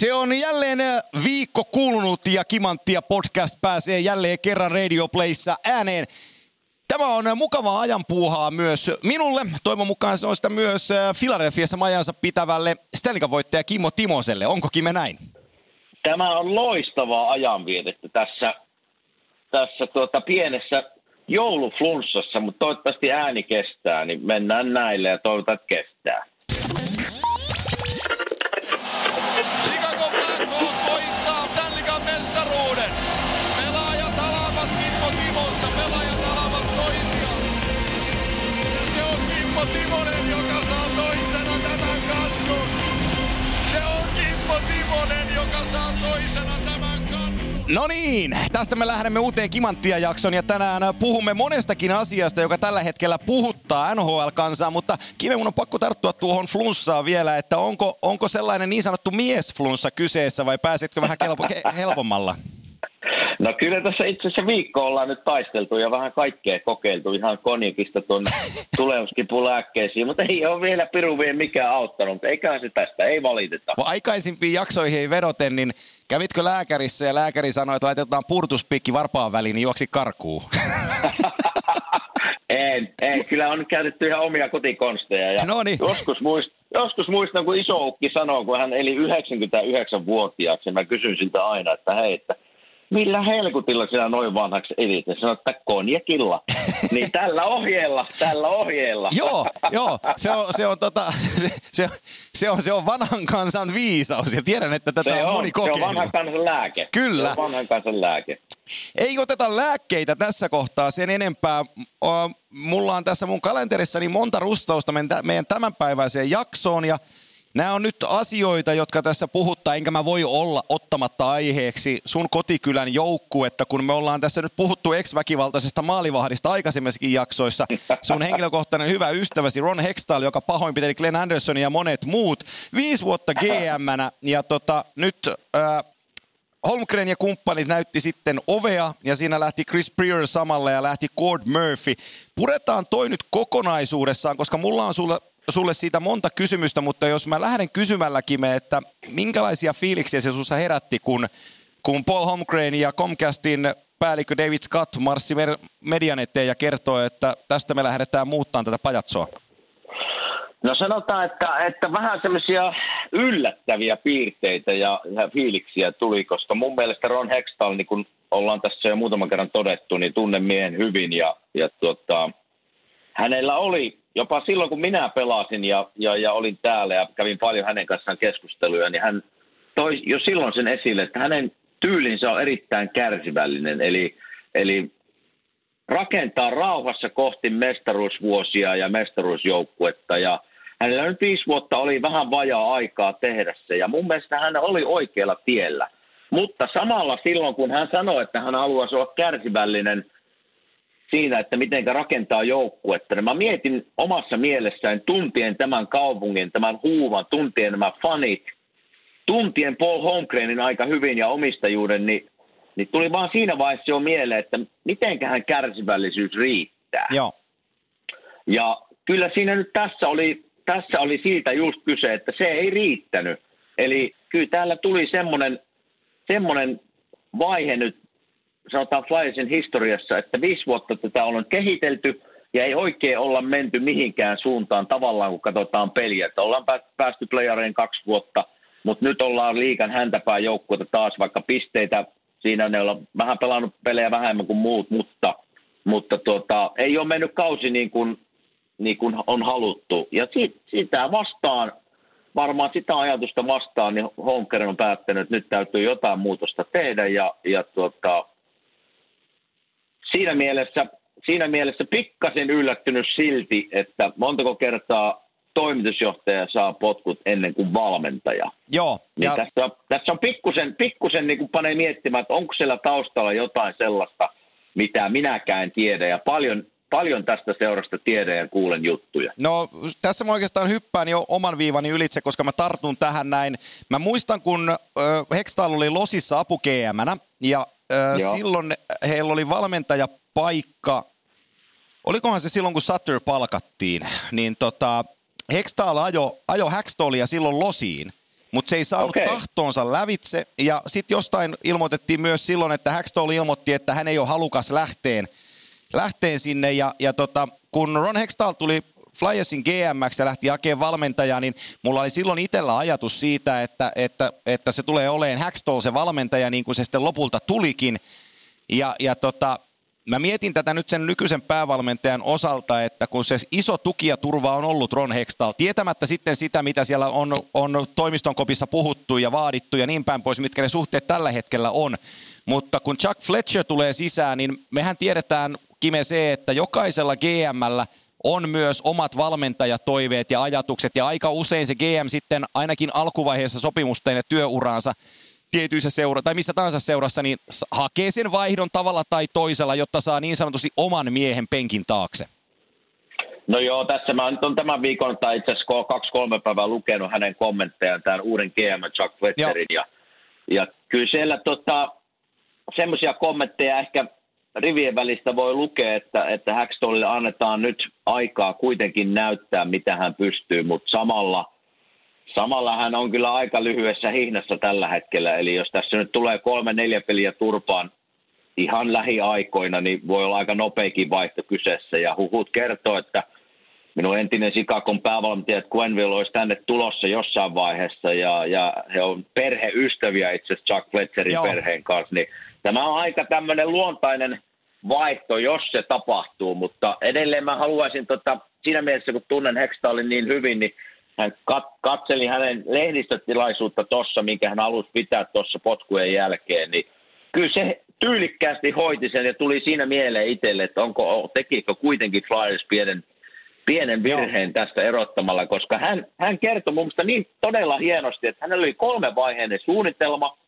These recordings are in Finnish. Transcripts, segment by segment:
Se on jälleen viikko kulunut ja Kimanttia podcast pääsee jälleen kerran Radio Playssa ääneen. Tämä on mukavaa ajanpuuhaa myös minulle. Toivon mukaan se on sitä myös Filadelfiassa majansa pitävälle Stanley voittaja Kimmo Timoselle. Onko Kime näin? Tämä on loistavaa ajanvietettä tässä, tässä tuota pienessä jouluflunssassa, mutta toivottavasti ääni kestää, niin mennään näille ja toivotaan, että kestää. No niin, tästä me lähdemme uuteen Kimanttia jakson ja tänään puhumme monestakin asiasta, joka tällä hetkellä puhuttaa NHL-kansaa, mutta Kime, mun on pakko tarttua tuohon flunssaan vielä, että onko, onko sellainen niin sanottu miesflunssa kyseessä vai pääsetkö vähän kelpo, helpommalla? No kyllä tässä itse asiassa viikko ollaan nyt taisteltu ja vähän kaikkea kokeiltu ihan konjakista tuon tulemuskipulääkkeisiin, mutta ei ole vielä piru vielä mikään auttanut, mutta eiköhän se tästä, ei valiteta. Aikaisimpiin jaksoihin ei vedoten, niin kävitkö lääkärissä ja lääkäri sanoi, että laitetaan purtuspiikki varpaan väliin, niin juoksi karkuun? en, en, kyllä on käytetty ihan omia kotikonsteja. Ja no niin. Joskus, muist, joskus muistan, kun iso ukki sanoo, kun hän eli 99-vuotiaaksi, mä kysyn siltä aina, että hei, että – millä helkutilla sinä noin vanhaksi edit? Ja sanoit, että konjakilla. niin tällä ohjeella, tällä ohjeella. joo, joo, se on, se on, tota, se, se, se, on, se on vanhan kansan viisaus ja tiedän, että tätä se on, on moni kokeillut. Se on vanhan kansan lääke. Kyllä. Se on vanhan kansan lääke. Ei oteta lääkkeitä tässä kohtaa sen enempää. Mulla on tässä mun kalenterissani monta rustausta meidän tämänpäiväiseen jaksoon ja Nämä on nyt asioita, jotka tässä puhuttaa, enkä mä voi olla ottamatta aiheeksi sun kotikylän joukkuetta, kun me ollaan tässä nyt puhuttu ex-väkivaltaisesta maalivahdista aikaisemmissakin jaksoissa. Sun henkilökohtainen hyvä ystäväsi Ron Hextall, joka pahoinpiteli Glenn Anderson ja monet muut. Viisi vuotta gm ja tota, nyt äh, Holmgren ja kumppanit näytti sitten ovea ja siinä lähti Chris Prior samalle ja lähti Gord Murphy. Puretaan toi nyt kokonaisuudessaan, koska mulla on sulle sulle siitä monta kysymystä, mutta jos mä lähden kysymälläkin että minkälaisia fiiliksiä se sussa herätti, kun, kun Paul Holmgren ja Comcastin päällikkö David Scott marssi median eteen ja kertoi, että tästä me lähdetään muuttaa tätä pajatsoa? No sanotaan, että, että vähän semmoisia yllättäviä piirteitä ja, ja fiiliksiä tuli, koska mun mielestä Ron Hextall, niin kun ollaan tässä jo muutaman kerran todettu, niin tunnen miehen hyvin ja, ja tuota, hänellä oli jopa silloin, kun minä pelasin ja, ja, ja olin täällä ja kävin paljon hänen kanssaan keskusteluja, niin hän toi jo silloin sen esille, että hänen tyylinsä on erittäin kärsivällinen. Eli, eli rakentaa rauhassa kohti mestaruusvuosia ja mestaruusjoukkuetta ja hänellä nyt viisi vuotta oli vähän vajaa aikaa tehdä se ja mun mielestä hän oli oikealla tiellä. Mutta samalla silloin, kun hän sanoi, että hän haluaisi olla kärsivällinen – siinä, että miten rakentaa joukkuetta. Niin mä mietin omassa mielessäni tuntien tämän kaupungin, tämän huuvan, tuntien nämä fanit, tuntien Paul Holmgrenin aika hyvin ja omistajuuden, niin, niin tuli vaan siinä vaiheessa jo mieleen, että mitenköhän kärsivällisyys riittää. Joo. Ja kyllä siinä nyt tässä oli, tässä oli siitä just kyse, että se ei riittänyt. Eli kyllä täällä tuli semmoinen, semmoinen vaihe nyt sanotaan Flyersin historiassa, että viisi vuotta tätä on kehitelty ja ei oikein olla menty mihinkään suuntaan tavallaan, kun katsotaan peliä. Että ollaan päästy playareen kaksi vuotta, mutta nyt ollaan liikan häntäpää joukkuetta taas, vaikka pisteitä siinä ne on vähän pelannut pelejä vähemmän kuin muut, mutta, mutta tuota, ei ole mennyt kausi niin kuin, niin kuin on haluttu. Ja sitä vastaan, varmaan sitä ajatusta vastaan, niin Holmgren on päättänyt, että nyt täytyy jotain muutosta tehdä ja, ja tuota, siinä mielessä, siinä mielessä pikkasen yllättynyt silti, että montako kertaa toimitusjohtaja saa potkut ennen kuin valmentaja. Joo. Niin ja... tässä, tässä on pikkusen, pikkusen niin kuin panee miettimään, että onko siellä taustalla jotain sellaista, mitä minäkään tiedä. Ja paljon, paljon tästä seurasta tiedän ja kuulen juttuja. No tässä mä oikeastaan hyppään jo oman viivani ylitse, koska mä tartun tähän näin. Mä muistan, kun Hextall oli Losissa apu ja Joo. silloin heillä oli valmentajapaikka, olikohan se silloin kun Sutter palkattiin, niin tota, Hextall ajo, ajo Hackstallia silloin Losiin. mutta se ei saanut okay. tahtoonsa lävitse. Ja sitten jostain ilmoitettiin myös silloin, että Hackstall ilmoitti, että hän ei ole halukas lähteen, lähteen sinne. Ja, ja tota, kun Ron Hextall tuli Flyersin GMX ja lähti hakemaan valmentajaa, niin mulla oli silloin itsellä ajatus siitä, että, että, että se tulee oleen Hackstall se valmentaja, niin kuin se sitten lopulta tulikin. Ja, ja tota, mä mietin tätä nyt sen nykyisen päävalmentajan osalta, että kun se iso tuki ja turva on ollut Ron Hextall, tietämättä sitten sitä, mitä siellä on, on toimiston kopissa puhuttu ja vaadittu ja niin päin pois, mitkä ne suhteet tällä hetkellä on. Mutta kun Chuck Fletcher tulee sisään, niin mehän tiedetään, Kime, se, että jokaisella GMllä on myös omat valmentajatoiveet ja ajatukset, ja aika usein se GM sitten ainakin alkuvaiheessa sopimusten ja työuraansa tietyissä seura tai missä tahansa seurassa, niin hakee sen vaihdon tavalla tai toisella, jotta saa niin sanotusti oman miehen penkin taakse. No joo, tässä mä nyt on tämän viikon, tai itse asiassa kaksi-kolme päivää lukenut hänen kommenttejaan tämän uuden GM Chuck Fletcherin, ja, ja kyllä siellä tota, semmoisia kommentteja ehkä rivien välistä voi lukea, että, että Hackstallille annetaan nyt aikaa kuitenkin näyttää, mitä hän pystyy, mutta samalla – Samalla hän on kyllä aika lyhyessä hihnassa tällä hetkellä, eli jos tässä nyt tulee kolme neljä peliä turpaan ihan lähiaikoina, niin voi olla aika nopeikin vaihto kyseessä. Ja huhut kertoo, että minun entinen Sikakon päävalmentaja Quenville olisi tänne tulossa jossain vaiheessa, ja, ja he on perheystäviä itse asiassa Chuck Fletcherin Joo. perheen kanssa, niin tämä on aika tämmöinen luontainen vaihto, jos se tapahtuu, mutta edelleen mä haluaisin tota, siinä mielessä, kun tunnen Hextallin niin hyvin, niin hän kat- katseli hänen lehdistötilaisuutta tuossa, minkä hän halusi pitää tuossa potkujen jälkeen, niin kyllä se tyylikkäästi hoiti sen ja tuli siinä mieleen itselle, että onko, tekikö kuitenkin Flyers pienen, pienen virheen Joo. tästä erottamalla, koska hän, hän kertoi mun mielestä niin todella hienosti, että hänellä oli kolme vaiheinen suunnitelma.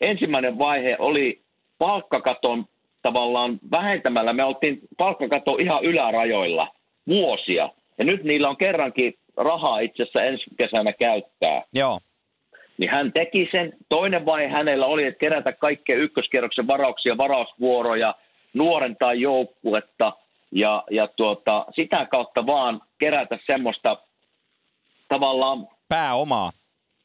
Ensimmäinen vaihe oli palkkakaton tavallaan vähentämällä. Me oltiin palkkakato ihan ylärajoilla vuosia. Ja nyt niillä on kerrankin rahaa itse asiassa ensi kesänä käyttää. Joo. Niin hän teki sen. Toinen vaihe hänellä oli, että kerätä kaikkea ykköskierroksen varauksia, varausvuoroja, nuorentaa joukkuetta ja, ja tuota, sitä kautta vaan kerätä semmoista tavallaan... Pääomaa.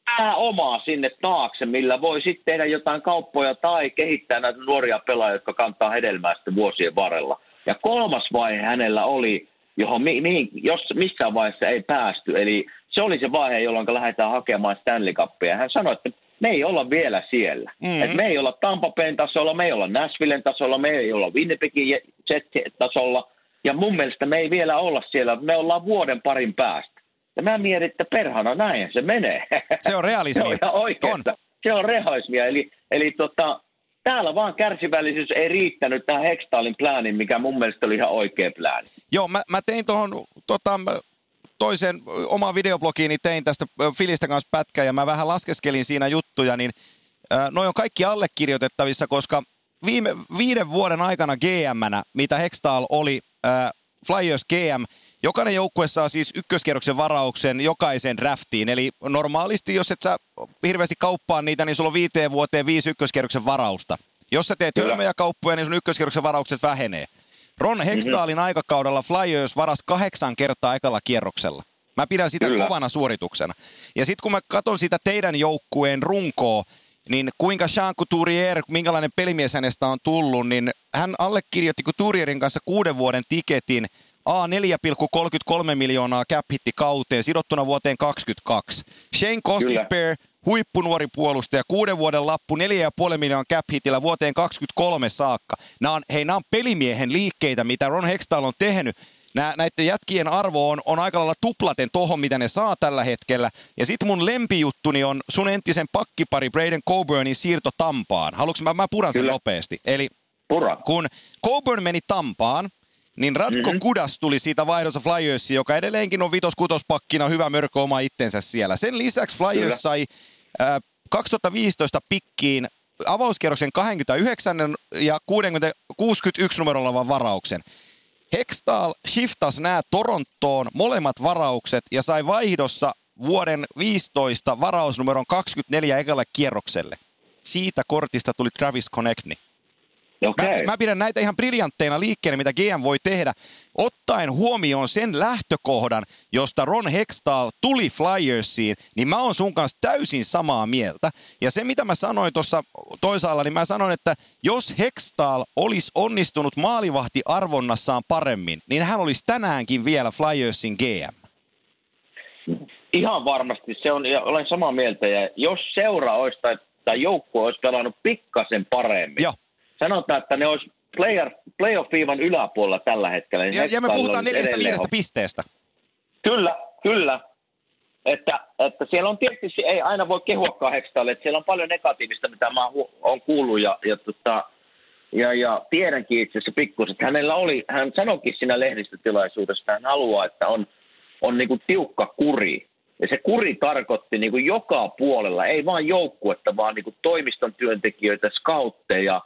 Pääomaa sinne taakse, millä voi sitten tehdä jotain kauppoja tai kehittää näitä nuoria pelaajia, jotka kantaa hedelmää sitten vuosien varrella. Ja kolmas vaihe hänellä oli johon mi, mihin, jos missään vaiheessa ei päästy. Eli se oli se vaihe, jolloin lähdetään hakemaan Stanley Cupia. Hän sanoi, että me ei olla vielä siellä. Mm-hmm. Et me ei olla Tampa Bayn tasolla, me ei olla Nashvillen tasolla, me ei olla Winnipegin tasolla. Ja mun mielestä me ei vielä olla siellä, me ollaan vuoden parin päästä. Ja mä mietin, että perhana näin se menee. Se on realismia. se on ihan On. Se on realismia. Eli, eli tota, täällä vaan kärsivällisyys ei riittänyt tähän Hextalin plääniin, mikä mun mielestä oli ihan oikea plääni. Joo, mä, mä tein tuohon tota, toisen oma videoblogiini tein tästä Filistä kanssa pätkää ja mä vähän laskeskelin siinä juttuja, niin noin on kaikki allekirjoitettavissa, koska viime, viiden vuoden aikana gm mitä Hextal oli Flyers GM, jokainen joukkue saa siis ykköskierroksen varauksen jokaisen draftiin. Eli normaalisti, jos et sä hirveästi kauppaa niitä, niin sulla on viiteen vuoteen viisi ykköskierroksen varausta. Jos sä teet hölmöjä kauppoja, niin sun ykköskierroksen varaukset vähenee. Ron Hextaalin mm-hmm. aikakaudella Flyers varas kahdeksan kertaa ekalla kierroksella. Mä pidän sitä Kyllä. kovana suorituksena. Ja sitten kun mä katson sitä teidän joukkueen runkoa, niin kuinka Jean Couturier, minkälainen pelimies hänestä on tullut, niin hän allekirjoitti Couturierin kanssa kuuden vuoden tiketin A 4,33 miljoonaa cap hitti kauteen sidottuna vuoteen 2022. Shane Costisbehere, huippunuori puolustaja, kuuden vuoden lappu, 4,5 miljoonaa cap hitillä vuoteen 2023 saakka. Nämä on, hei, nämä on pelimiehen liikkeitä, mitä Ron Hextall on tehnyt. Nää, näiden jätkien arvo on, on aika lailla tuplaten tohon, mitä ne saa tällä hetkellä. Ja sitten mun lempijuttuni on sun entisen pakkipari Braden Coburnin siirto Tampaan. Haluatko mä, mä puran sen Kyllä. nopeasti? Eli Pura. kun Coburn meni Tampaan, niin Ratko mm-hmm. Kudas tuli siitä vaihdossa Flyersiin, joka edelleenkin on vitos-kutospakkina hyvä mörkö oma itsensä siellä. Sen lisäksi Flyers Kyllä. sai äh, 2015 pikkiin avauskierroksen 29 ja 60, 61 numerolla olevan varauksen. Hextall shiftas nämä Torontoon molemmat varaukset ja sai vaihdossa vuoden 15 varausnumeron 24 ekalle kierrokselle. Siitä kortista tuli Travis Connectni. Okay. Mä, mä pidän näitä ihan briljantteina liikkeelle, mitä GM voi tehdä, ottaen huomioon sen lähtökohdan, josta Ron Hextall tuli Flyersiin, niin mä oon sun kanssa täysin samaa mieltä. Ja se, mitä mä sanoin tuossa toisaalla, niin mä sanoin, että jos Hextall olisi onnistunut maalivahti arvonnassaan paremmin, niin hän olisi tänäänkin vielä Flyersin GM. Ihan varmasti, se on, ja olen samaa mieltä. Ja jos seura olisi tai, tai joukkue olisi pelannut pikkasen paremmin, Joo. Sanotaan, että ne olisi player, playoff-viivan yläpuolella tällä hetkellä. Niin Ja, ja me puhutaan neljästä viidestä pisteestä. Kyllä, kyllä. Että, että siellä on tietysti, ei aina voi kehuakaan Hextalle, että siellä on paljon negatiivista, mitä mä oon kuullut ja, ja, tota, ja, ja tiedänkin itse asiassa pikkusen, että hänellä oli, hän sanoikin siinä lehdistötilaisuudessa, että hän haluaa, että on, on niin kuin tiukka kuri. Ja se kuri tarkoitti niin kuin joka puolella, ei vain joukkuetta, vaan niin kuin toimiston työntekijöitä, scoutteja,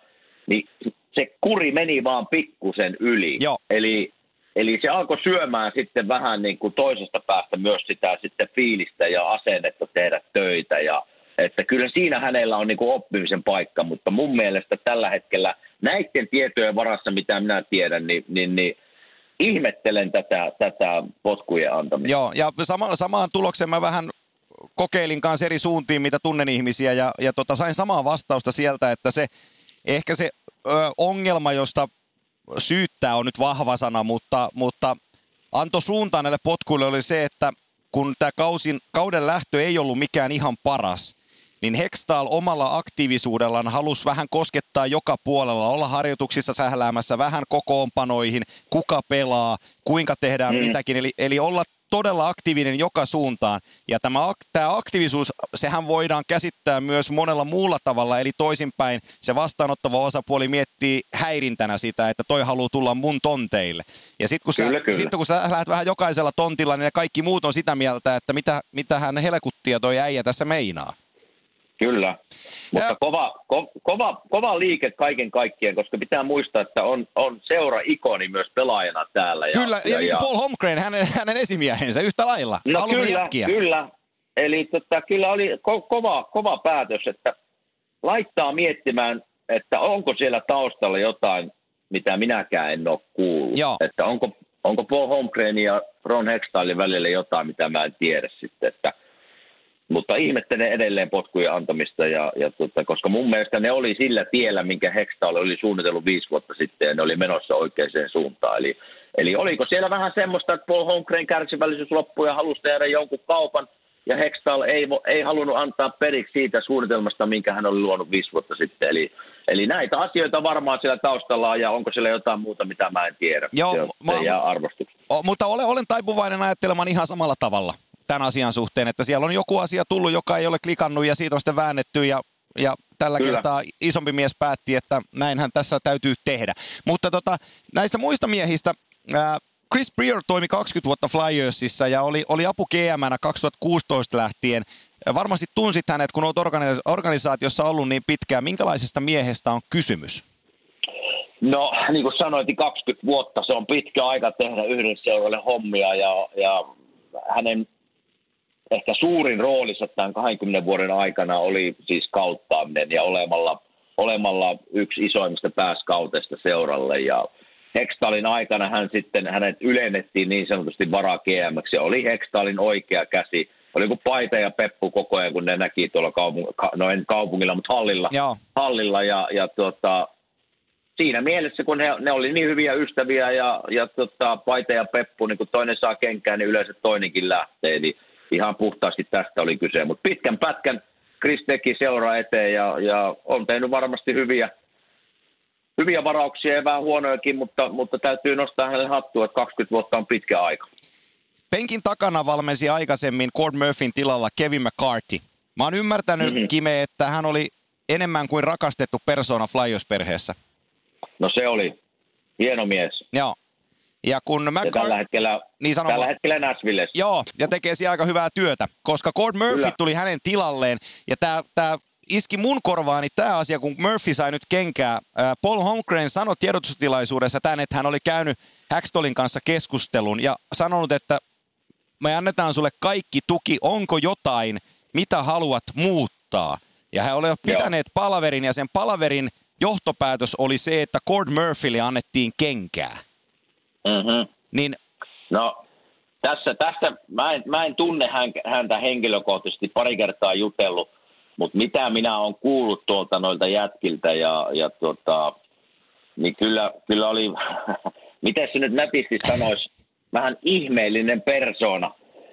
niin se kuri meni vaan pikkusen yli. Joo. Eli, eli se alkoi syömään sitten vähän niin kuin toisesta päästä myös sitä sitten fiilistä ja asennetta tehdä töitä. Ja, että kyllä siinä hänellä on niin kuin oppimisen paikka, mutta mun mielestä tällä hetkellä näiden tietojen varassa, mitä minä tiedän, niin, niin, niin ihmettelen tätä, tätä potkujen antamista. Joo, ja sama, samaan tulokseen mä vähän kokeilin kanssa eri suuntiin, mitä tunnen ihmisiä, ja, ja tota, sain samaa vastausta sieltä, että se ehkä se ö, ongelma, josta syyttää on nyt vahva sana, mutta, mutta anto suuntaan näille potkuille oli se, että kun tämä kausin, kauden lähtö ei ollut mikään ihan paras, niin Hextall omalla aktiivisuudellaan halusi vähän koskettaa joka puolella, olla harjoituksissa sähläämässä vähän kokoonpanoihin, kuka pelaa, kuinka tehdään mm. mitäkin, eli, eli olla todella aktiivinen joka suuntaan. Ja tämä, tämä aktiivisuus, sehän voidaan käsittää myös monella muulla tavalla, eli toisinpäin se vastaanottava osapuoli miettii häirintänä sitä, että toi haluaa tulla mun tonteille. Ja sitten kun, Kyllä, sä, kyllä. sit kun sä lähdet vähän jokaisella tontilla, niin ne kaikki muut on sitä mieltä, että mitä, mitä hän helkuttia toi äijä tässä meinaa. Kyllä, mutta Ja- kova, ko, kova, kova liike kaiken kaikkien, koska pitää muistaa, että on, on seura-ikoni myös pelaajana täällä. Ja, Kyllä, ja, ja niin kuin Paul Holmgren, hänen, hänen esimiehensä yhtä lailla. No kyllä, jätkiä. kyllä. Eli tota, kyllä oli ko- kova, kova päätös, että laittaa miettimään, että onko siellä taustalla jotain, mitä minäkään en ole kuullut. Joo. Että onko, onko Paul Holmgren ja Ron Hextallin välillä jotain, mitä mä en tiedä sitten. Että, mutta ihmettelen edelleen potkujen antamista, ja, ja tota, koska mun mielestä ne oli sillä tiellä, minkä Hextall oli suunnitellut viisi vuotta sitten, ja ne oli menossa oikeaan suuntaan. Eli, eli oliko siellä vähän semmoista, että Paul Holmgren kärsivällisyys loppui ja halusi tehdä jonkun kaupan, ja Hextall ei, ei halunnut antaa periksi siitä suunnitelmasta, minkä hän oli luonut viisi vuotta sitten. Eli, eli näitä asioita varmaan siellä taustalla on, ja onko siellä jotain muuta, mitä mä en tiedä. Joo, se, mä- se jää mutta olen, olen taipuvainen ajattelemaan ihan samalla tavalla tämän asian suhteen, että siellä on joku asia tullut, joka ei ole klikannut ja siitä on sitten väännetty ja, ja tällä Kyllä. kertaa isompi mies päätti, että näinhän tässä täytyy tehdä. Mutta tota, näistä muista miehistä, ää, Chris Breer toimi 20 vuotta Flyersissa ja oli, oli apu GM 2016 lähtien. Varmasti tunsit hänet, kun olet organi- organisaatiossa ollut niin pitkään. Minkälaisesta miehestä on kysymys? No, niin kuin sanoit, niin 20 vuotta se on pitkä aika tehdä yhdelle seuralle hommia ja, ja hänen ehkä suurin roolinsa tämän 20 vuoden aikana oli siis kauttaaminen ja olemalla, olemalla yksi isoimmista pääskauteista seuralle ja Hextalin aikana hän sitten, hänet ylennettiin niin sanotusti vara ja oli Hextalin oikea käsi. Oli kuin paita ja peppu koko ajan, kun ne näki tuolla kaupung- ka- no en kaupungilla, mutta hallilla, Joo. hallilla ja, ja tuota, siinä mielessä, kun he, ne oli niin hyviä ystäviä ja, ja tota, Paite ja Peppu, niin kun toinen saa kenkää, niin yleensä toinenkin lähtee. Eli ihan puhtaasti tästä oli kyse. Mutta pitkän pätkän Chris teki seuraa eteen ja, ja on tehnyt varmasti hyviä, hyviä varauksia ja vähän huonojakin, mutta, mutta täytyy nostaa hänelle hattua, että 20 vuotta on pitkä aika. Penkin takana valmensi aikaisemmin Cord Murphyn tilalla Kevin McCarthy. Mä oon ymmärtänyt, Mhm. mm-hmm. Kime, että hän oli enemmän kuin rakastettu persona Flyers-perheessä. No se oli hieno mies. Joo. Ja kun Ja tällä hetkellä, Niin sano tällä hetkellä Nashvillessä. Joo, ja tekee siellä aika hyvää työtä, koska Cord Murphy Kyllä. tuli hänen tilalleen, ja tämä tää iski mun korvaani tämä asia, kun Murphy sai nyt kenkää. Ää, Paul Holmgren sanoi tiedotustilaisuudessa tämän, että hän oli käynyt Hackstolin kanssa keskustelun ja sanonut, että me annetaan sulle kaikki tuki, onko jotain, mitä haluat muuttaa. Ja he olivat pitäneet palaverin ja sen palaverin johtopäätös oli se, että Cord Murphylle annettiin kenkää. Mm-hmm. Niin No tässä, tästä mä en, mä en tunne häntä henkilökohtaisesti pari kertaa jutellut, mutta mitä minä olen kuullut tuolta noilta jätkiltä ja, ja tuota, niin kyllä, kyllä oli, miten se nyt nätisti sanoisi, vähän ihmeellinen persona.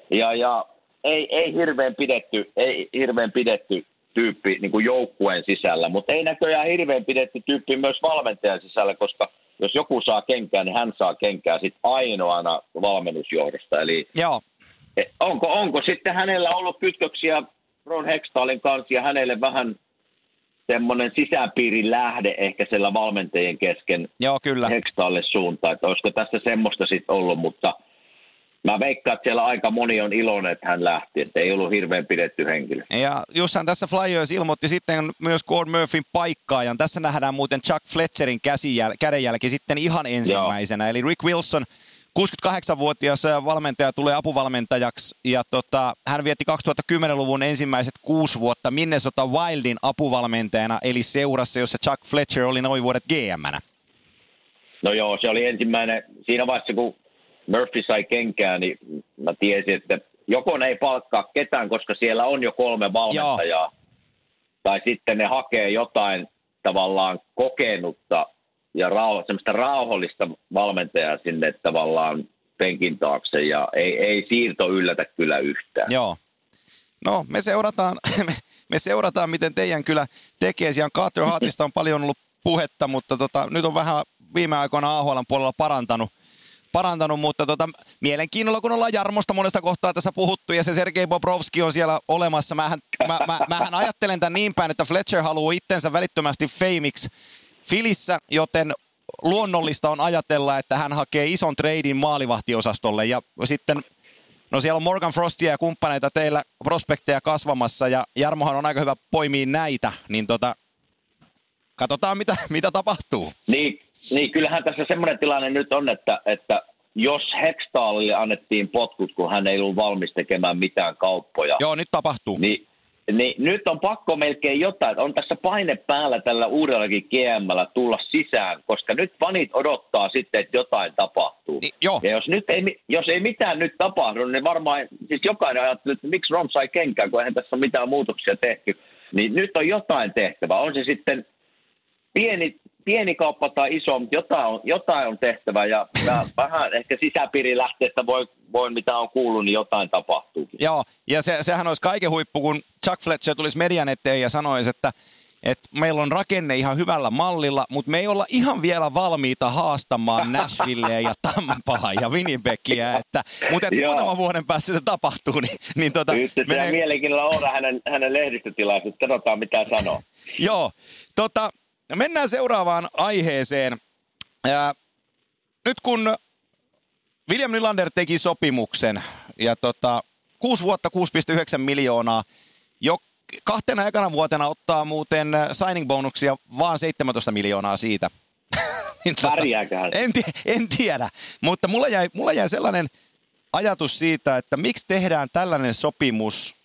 Ja, ja ei, ei, hirveän pidetty, ei hirveän pidetty tyyppi niin kuin joukkueen sisällä, mutta ei näköjään hirveän pidetty tyyppi myös valmentajan sisällä, koska jos joku saa kenkää, niin hän saa kenkää sitten ainoana valmennusjohdosta. Eli Joo. E, onko, onko sitten hänellä ollut kytköksiä Ron Hextalin kanssa ja hänelle vähän semmoinen sisäpiirin lähde ehkä siellä valmentajien kesken Joo, kyllä. Hextalle suuntaan, että olisiko tässä semmoista sitten ollut, mutta mä veikkaan, että siellä aika moni on iloinen, että hän lähti, että ei ollut hirveän pidetty henkilö. Ja justhan tässä Flyers ilmoitti sitten myös Gord Murphyn paikkaajan. Tässä nähdään muuten Chuck Fletcherin käsijäl- kädenjälki sitten ihan ensimmäisenä. Joo. Eli Rick Wilson 68-vuotias valmentaja tulee apuvalmentajaksi ja tota, hän vietti 2010-luvun ensimmäiset kuusi vuotta Minnesota Wildin apuvalmentajana, eli seurassa, jossa Chuck Fletcher oli noin vuodet gm No joo, se oli ensimmäinen, siinä vaiheessa kun Murphy sai kenkää, niin mä tiesin, että joko ne ei palkkaa ketään, koska siellä on jo kolme valmentajaa, joo. tai sitten ne hakee jotain tavallaan kokenutta ja rauho, semmoista rauhallista valmentajaa sinne tavallaan penkin taakse ja ei, ei siirto yllätä kyllä yhtään. Joo. No, me seurataan, me, me seurataan, miten teidän kyllä tekee. Siellä Carter Hartista on paljon ollut puhetta, mutta tota, nyt on vähän viime aikoina AHL puolella parantanut, parantanut mutta tota, mielenkiinnolla, kun ollaan Jarmosta monesta kohtaa tässä puhuttu, ja se Sergei Bobrovski on siellä olemassa. Mähän, mä, mä, mähän ajattelen tämän niin päin, että Fletcher haluaa itsensä välittömästi feimiksi Filissä, joten luonnollista on ajatella, että hän hakee ison treidin maalivahtiosastolle ja sitten No siellä on Morgan Frostia ja kumppaneita teillä prospekteja kasvamassa ja Jarmohan on aika hyvä poimia näitä, niin tota, katsotaan mitä, mitä tapahtuu. Niin, niin, kyllähän tässä semmoinen tilanne nyt on, että, että jos Hextaalille annettiin potkut, kun hän ei ollut valmis tekemään mitään kauppoja. Joo, nyt tapahtuu. Niin niin nyt on pakko melkein jotain, on tässä paine päällä tällä uudellakin GMllä tulla sisään, koska nyt fanit odottaa sitten, että jotain tapahtuu. Niin, joo. Ja jos, nyt ei, jos ei mitään nyt tapahdu, niin varmaan, siis jokainen ajattelee, että miksi Rom sai kenkään, kun eihän tässä ole mitään muutoksia tehty. Niin nyt on jotain tehtävä. On se sitten pieni, pieni kauppa tai iso, mutta jotain on, jotain on tehtävä ja, ja vähän ehkä sisäpiirilähteestä voi, voi, mitä on kuullut, niin jotain tapahtuu. Joo, ja se, sehän olisi kaiken huippu, kun Chuck Fletcher tulisi median eteen ja sanoisi, että että meillä on rakenne ihan hyvällä mallilla, mutta me ei olla ihan vielä valmiita haastamaan Nashvillea ja Tampaa ja Winnipegia, että, mutta että muutaman vuoden päässä se tapahtuu, niin, niin tota, se menee... mielenkiinnolla on hänen, hänen lehdistötilaisuus, katsotaan mitä sanoo. Joo, tota, mennään seuraavaan aiheeseen. Ja nyt kun William Nylander teki sopimuksen ja tota, 6 vuotta 6,9 miljoonaa, jo kahtena ekana vuotena ottaa muuten signing bonuksia vaan 17 miljoonaa siitä. niin, tota, en, en tiedä, mutta mulla jäi, mulla jäi sellainen ajatus siitä, että miksi tehdään tällainen sopimus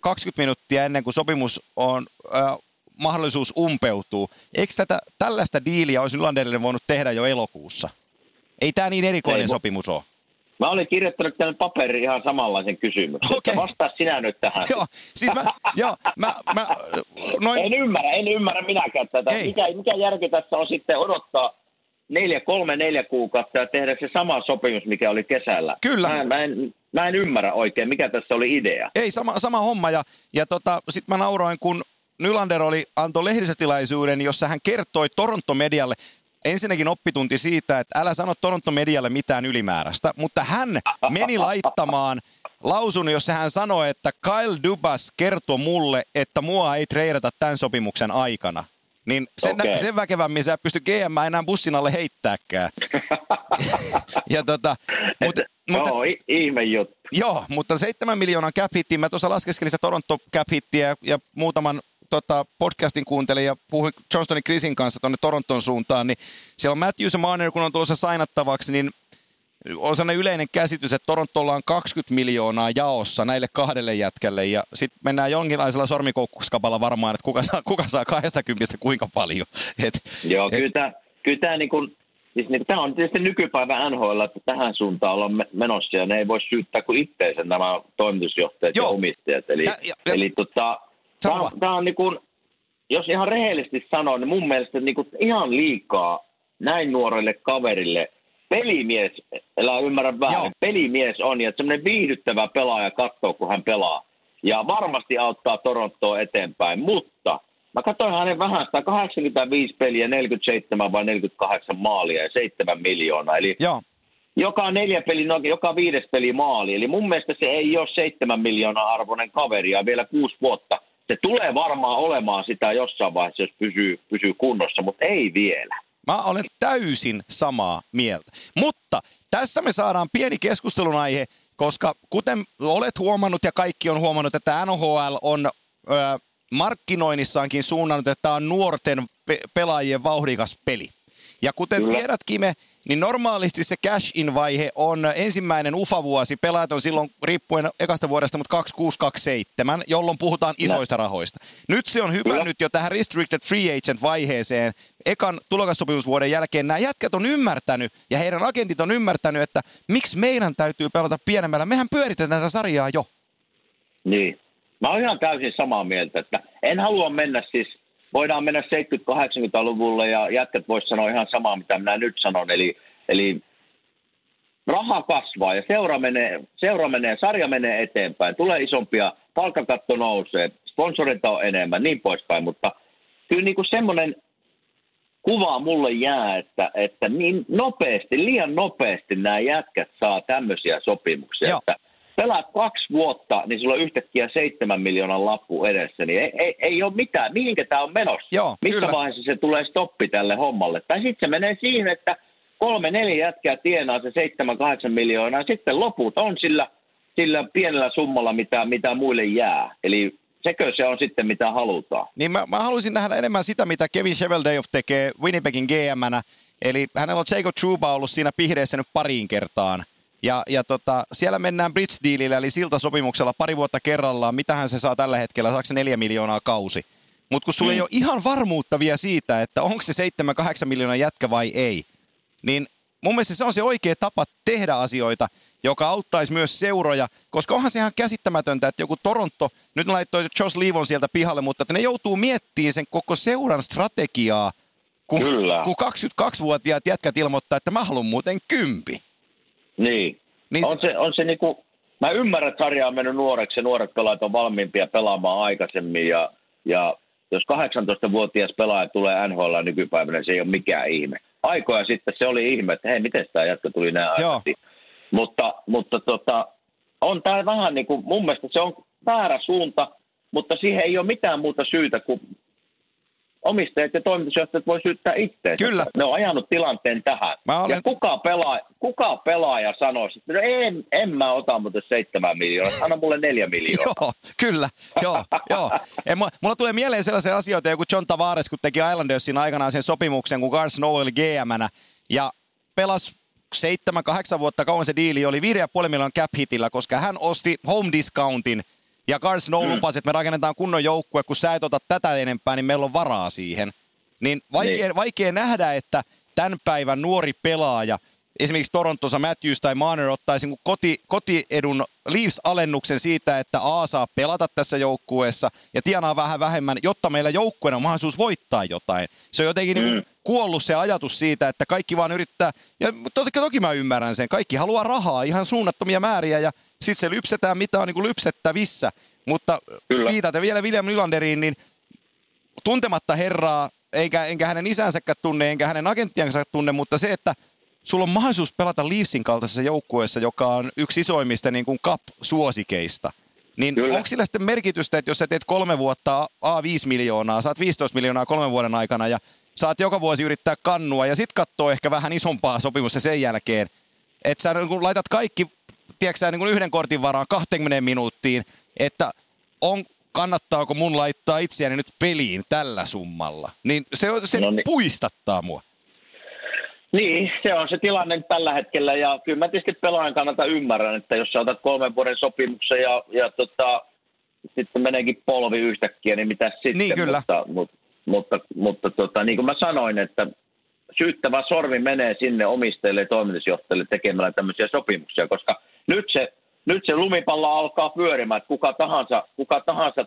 20 minuuttia ennen kuin sopimus on äh, mahdollisuus umpeutuu. Eikö tätä, tällaista diiliä olisi Nylanderille voinut tehdä jo elokuussa? Ei tämä niin erikoinen Ei, sopimus ole. Mä olin kirjoittanut tänne paperiin ihan samanlaisen kysymyksen. Okay. Vastaa sinä nyt tähän. joo, siis mä, joo, mä, mä, noin... En ymmärrä, en ymmärrä minäkään tätä. Ei. Mikä, mikä järki tässä on sitten odottaa neljä, kolme, neljä kuukautta ja tehdä se sama sopimus, mikä oli kesällä. Kyllä. Mä, mä, en, mä en ymmärrä oikein, mikä tässä oli idea. Ei, sama, sama homma. Ja, ja tota, sitten mä nauroin, kun Nylander oli, antoi lehdistötilaisuuden, jossa hän kertoi Toronto-medialle, ensinnäkin oppitunti siitä, että älä sano Toronto-medialle mitään ylimääräistä, mutta hän meni laittamaan lausun, jossa hän sanoi, että Kyle Dubas kertoi mulle, että mua ei treidata tämän sopimuksen aikana. Niin sen, okay. sen väkevämmin sä pysty GM enää bussin alle heittääkään. ja tota, mutta, mutta, oh, ihme juttu. Joo, mutta seitsemän miljoonan cap hittiin, mä tuossa laskeskelin sitä Toronto cap hittiä ja muutaman tota, podcastin kuuntelin ja puhuin Johnstonin Chrisin kanssa tuonne Toronton suuntaan, niin siellä on Matthews ja Marner, kun on tulossa sainattavaksi, niin on sellainen yleinen käsitys, että Torontolla on 20 miljoonaa jaossa näille kahdelle jätkälle ja sitten mennään jonkinlaisella sormikoukkuskapalla varmaan, että kuka saa, kuka saa 20 kuinka paljon. Et, Joo, et, kyllä tämä, kyllä tämä niin kuin, siis niin, tämä on tietysti nykypäivän NHL, että tähän suuntaan ollaan menossa ja ne ei voi syyttää kuin itteensä nämä toimitusjohtajat Joo. ja omistajat. Eli, ja, ja, eli tota, tämä, on, tämä on niin kuin, jos ihan rehellisesti sanoo, niin mun mielestä niin kuin ihan liikaa näin nuorelle kaverille pelimies, älä ymmärrä väärin, Joo. pelimies on ja semmoinen viihdyttävä pelaaja katsoo, kun hän pelaa. Ja varmasti auttaa Torontoa eteenpäin, mutta mä katsoin hänen vähän sitä 85 peliä, 47 vai 48 maalia ja 7 miljoonaa. Eli Joo. joka neljä peli, no, joka viides peli maali. Eli mun mielestä se ei ole 7 miljoonaa arvoinen kaveri ja vielä kuusi vuotta. Se tulee varmaan olemaan sitä jossain vaiheessa, jos pysyy, pysyy kunnossa, mutta ei vielä. Mä olen täysin samaa mieltä. Mutta tästä me saadaan pieni keskustelun aihe, koska kuten olet huomannut ja kaikki on huomannut, että NHL on ö, markkinoinnissaankin suunnannut, että tämä on nuorten pe- pelaajien vauhdikas peli. Ja kuten Kyllä. tiedät, Kime, niin normaalisti se cash-in-vaihe on ensimmäinen UFA-vuosi. Pelaajat on silloin riippuen ekasta vuodesta, mutta 2627, jolloin puhutaan isoista rahoista. Nyt se on hypännyt jo tähän restricted free agent-vaiheeseen. Ekan tulokassopimusvuoden jälkeen nämä jätkät on ymmärtänyt, ja heidän agentit on ymmärtänyt, että miksi meidän täytyy pelata pienemmällä. Mehän pyöritetään tätä sarjaa jo. Niin. Mä oon ihan täysin samaa mieltä, että en halua mennä siis – voidaan mennä 70-80-luvulle ja jätkät voisi sanoa ihan samaa, mitä minä nyt sanon. Eli, eli raha kasvaa ja seura menee, seura menee, sarja menee eteenpäin, tulee isompia, palkkakatto nousee, sponsoreita on enemmän, niin poispäin, mutta kyllä niin kuin semmoinen kuva mulle jää, että, että niin nopeasti, liian nopeasti nämä jätkät saa tämmöisiä sopimuksia, Joo. että pelaat kaksi vuotta, niin sulla on yhtäkkiä seitsemän miljoonan lappu edessä, niin ei, ei, ei ole mitään. Mihinkä tämä on menossa? Joo, Missä kyllä. vaiheessa se tulee stoppi tälle hommalle? Tai sitten se menee siihen, että kolme, neljä jätkää tienaa se seitsemän, kahdeksan miljoonaa, sitten loput on sillä, sillä pienellä summalla, mitä, mitä muille jää. Eli sekö se on sitten, mitä halutaan. Niin mä, mä haluaisin nähdä enemmän sitä, mitä Kevin Sheveldayoff tekee Winnipegin GM-nä. Eli hänellä on Jacob Truba ollut siinä pihdeessä nyt pariin kertaan – ja, ja tota, siellä mennään bridge dealillä, eli siltasopimuksella pari vuotta kerrallaan. Mitähän se saa tällä hetkellä? Saako se neljä miljoonaa kausi? Mutta kun sulla mm. ei ole ihan varmuutta vielä siitä, että onko se 7-8 miljoonaa jätkä vai ei, niin mun mielestä se on se oikea tapa tehdä asioita, joka auttaisi myös seuroja, koska onhan se ihan käsittämätöntä, että joku Toronto, nyt laittoi Josh Leavon sieltä pihalle, mutta että ne joutuu miettimään sen koko seuran strategiaa, kun, kun 22-vuotiaat jätkät ilmoittaa, että mä haluan muuten kympi. Niin. niin on, se, on se niinku, mä ymmärrän, että sarja on mennyt nuoreksi ja nuoret pelaajat on valmiimpia pelaamaan aikaisemmin ja, ja jos 18-vuotias pelaaja tulee NHL nykypäivänä, se ei ole mikään ihme. Aikoja sitten se oli ihme, että hei, miten tämä jatka tuli näin aikaisin. Mutta, mutta tota, on tämä vähän niin kuin, mun mielestä se on väärä suunta, mutta siihen ei ole mitään muuta syytä kuin omistajat ja toimitusjohtajat voi syyttää itseensä. Kyllä. Ne on ajanut tilanteen tähän. Mä olen... Ja kuka, pelaa, kuka pelaaja sanoo, että no en, en mä ota muuten seitsemän miljoonaa, anna mulle neljä miljoonaa. joo, kyllä. Joo, joo. En, mulla tulee mieleen sellaisia asioita, joku John Tavares, kun teki Islandersin aikanaan sen sopimuksen, kun Carson oli gm ja pelasi seitsemän, kahdeksan vuotta kauan se diili oli 5,5 miljoonan cap hitillä, koska hän osti home discountin – ja Carson Snow mm. lupasi, että me rakennetaan kunnon joukkue, kun sä et ota tätä enempää, niin meillä on varaa siihen. Niin vaikea, niin. vaikea nähdä, että tämän päivän nuori pelaaja, esimerkiksi Torontossa Matthews tai Marner ottaisi niin koti, kotiedun Leafs-alennuksen siitä, että A saa pelata tässä joukkueessa ja tienaa vähän vähemmän, jotta meillä joukkueena on mahdollisuus voittaa jotain. Se on jotenkin niin mm. niin kuollut se ajatus siitä, että kaikki vaan yrittää, ja toki, toki mä ymmärrän sen, kaikki haluaa rahaa, ihan suunnattomia määriä, ja sitten se lypsetään, mitä on niin kuin lypsettävissä. Mutta Kyllä. viitaten vielä William Nylanderiin, niin tuntematta herraa, eikä, enkä hänen isänsäkään tunne, enkä hänen agenttiansa tunne, mutta se, että sulla on mahdollisuus pelata Leafsin kaltaisessa joukkueessa, joka on yksi isoimmista niin kuin cup-suosikeista. Niin Kyllä. onko sillä sitten merkitystä, että jos sä teet kolme vuotta A5 miljoonaa, saat 15 miljoonaa kolmen vuoden aikana ja saat joka vuosi yrittää kannua ja sitten katsoo ehkä vähän isompaa sopimusta sen jälkeen, että sä niin laitat kaikki, tiedätkö sä, niin yhden kortin varaan 20 minuuttiin, että on, kannattaako mun laittaa itseäni nyt peliin tällä summalla. Niin se, se no niin. puistattaa mua. Niin, se on se tilanne tällä hetkellä ja kyllä mä tietysti pelaajan kannalta ymmärrän, että jos sä otat kolmen vuoden sopimuksen ja, ja tota, sitten meneekin polvi yhtäkkiä, niin mitä sitten? Niin, kyllä. Mutta, mutta, mutta, mutta tota, niin kuin mä sanoin, että syyttävä sormi menee sinne omistajille ja toimitusjohtajille tekemällä tämmöisiä sopimuksia, koska nyt se, nyt se lumipallo alkaa pyörimään, että kuka tahansa, kuka tahansa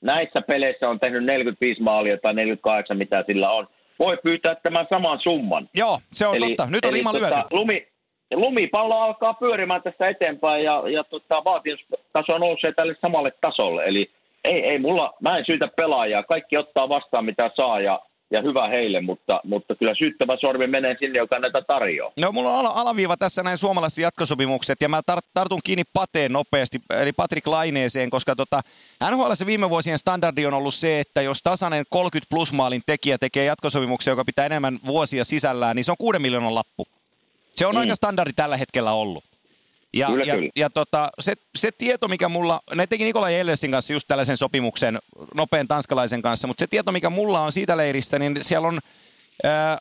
näissä peleissä on tehnyt 45 maalia tai 48, mitä sillä on, voi pyytää tämän saman summan. Joo, se on eli, totta. Nyt on rima tota, Lumi, lumipallo alkaa pyörimään tästä eteenpäin ja, ja tota, vaatimustaso nousee tälle samalle tasolle. Eli ei, ei mulla, mä en syytä pelaajaa. Kaikki ottaa vastaan mitä saa ja ja hyvä heille, mutta, mutta kyllä syyttävä sormi menee sinne, joka näitä tarjoaa. No mulla on alaviiva tässä näin suomalaiset jatkosopimukset ja mä tar- tartun kiinni Pateen nopeasti, eli Patrick Laineeseen, koska tota, NHL viime vuosien standardi on ollut se, että jos tasainen 30 plus maalin tekijä tekee jatkosopimuksen, joka pitää enemmän vuosia sisällään, niin se on 6 miljoonan lappu. Se on mm. aika standardi tällä hetkellä ollut. Ja, kyllä, ja, kyllä. ja tota, se, se tieto, mikä mulla, ne teki Nikolai Ellersin kanssa just tällaisen sopimuksen nopean tanskalaisen kanssa, mutta se tieto, mikä mulla on siitä leiristä, niin siellä on ää,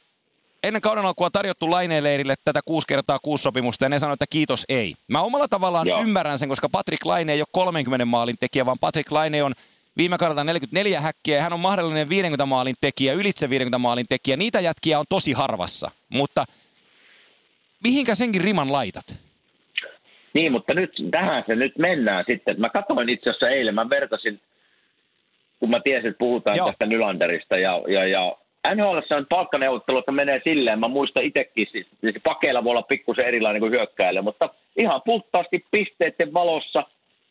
ennen kauden alkua tarjottu Laineen leirille tätä kuusi kertaa kuusi sopimusta ja ne sanoivat, että kiitos ei. Mä omalla tavallaan Joo. ymmärrän sen, koska Patrick Laine ei ole 30 maalin tekijä, vaan Patrick Laine on viime kaudelta 44 häkkiä ja hän on mahdollinen 50 maalin tekijä, ylitse 50 maalin tekijä. Niitä jätkiä on tosi harvassa, mutta mihinkä senkin riman laitat? Niin, mutta nyt tähän se nyt mennään sitten. Mä katsoin itse asiassa eilen, mä vertasin, kun mä tiesin, että puhutaan Joo. tästä Nylanderista ja, ja, ja NHL on palkkaneuvottelut menee silleen, mä muistan itsekin, siis, siis pakeilla voi olla pikkusen erilainen kuin hyökkäillä, mutta ihan puhtaasti pisteiden valossa,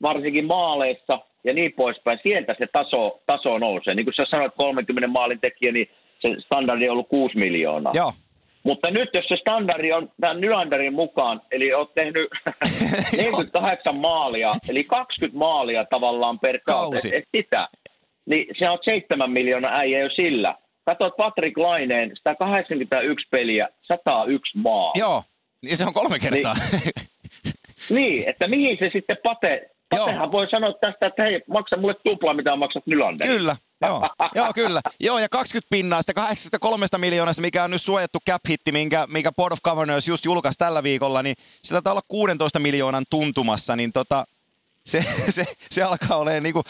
varsinkin maaleissa ja niin poispäin, sieltä se taso, taso nousee. Niin kuin sä sanoit 30 maalin tekijä, niin se standardi on ollut 6 miljoonaa. Joo. Mutta nyt jos se standardi on tämän Nyanderin mukaan, eli olet tehnyt 48 maalia, eli 20 maalia tavallaan per kausi, et, et sitä, niin se on 7 miljoonaa äijä jo sillä. Katsoit Patrick Laineen, 181 peliä, 101 maa. Joo, niin se on kolme kertaa. Niin, niin että mihin se sitten Pate, Patehan voi sanoa tästä, että hei, maksa mulle tupla, mitä maksat Nylander. Kyllä, Joo, joo, kyllä. Joo, ja 20 pinnaa sitä 83 miljoonasta, mikä on nyt suojattu cap-hitti, minkä, minkä Board of Governors just julkaisi tällä viikolla, niin se taitaa olla 16 miljoonan tuntumassa, niin tota, se, se, se alkaa olemaan niinku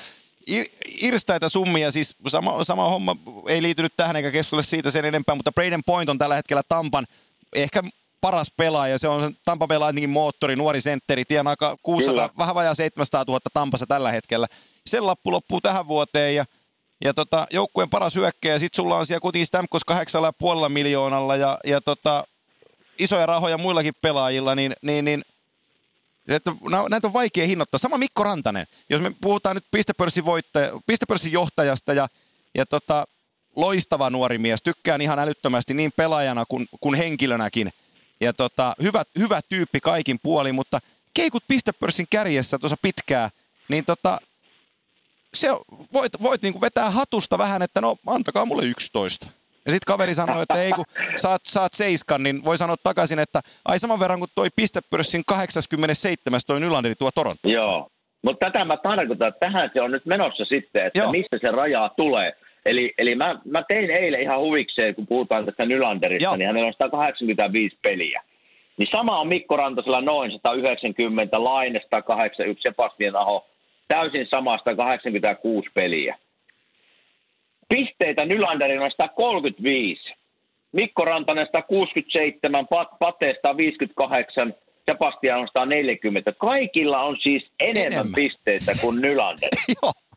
ir, irstaita summia, siis sama, sama homma ei liity tähän eikä keskustele siitä sen enempää, mutta Braden Point on tällä hetkellä Tampan ehkä paras pelaaja. Se on Tampa pelaa moottori, nuori sentteri, tienaa 600, Kyllä. vähän vajaa 700 000 Tampassa tällä hetkellä. Sen lappu loppuu tähän vuoteen ja ja tota, joukkueen paras hyökkäjä, sitten sulla on siellä kuitenkin Stamkos 8,5 miljoonalla ja, ja tota, isoja rahoja muillakin pelaajilla, niin, niin, niin että näitä on vaikea hinnoittaa. Sama Mikko Rantanen, jos me puhutaan nyt pistepörssin, voittaja, pistepörssin johtajasta ja, ja tota, loistava nuori mies, tykkään ihan älyttömästi niin pelaajana kuin, kuin henkilönäkin. Ja tota, hyvä, hyvä tyyppi kaikin puolin, mutta keikut pistepörssin kärjessä tuossa pitkää, niin tota, se, voit, voit niin vetää hatusta vähän, että no antakaa mulle 11. Ja sitten kaveri sanoi, että ei kun saat, saat seiskan, niin voi sanoa takaisin, että ai saman verran kuin toi pistepörssin 87 toi Nylanderi tuo Torontossa. Joo, mutta tätä mä tarkoitan, että tähän se on nyt menossa sitten, että Joo. mistä se raja tulee. Eli, eli mä, mä tein eilen ihan huvikseen, kun puhutaan tästä Nylanderista, Joo. niin hänellä on 185 peliä. Niin sama on Mikko Rantasella noin 190, Laine 181, Sebastian Aho täysin samasta 86 peliä. Pisteitä Nylanderin on 135. Mikko Rantanen 167, Pate 158, Sebastian on 140. Kaikilla on siis enemmän, enemmän. pisteitä kuin Nylander.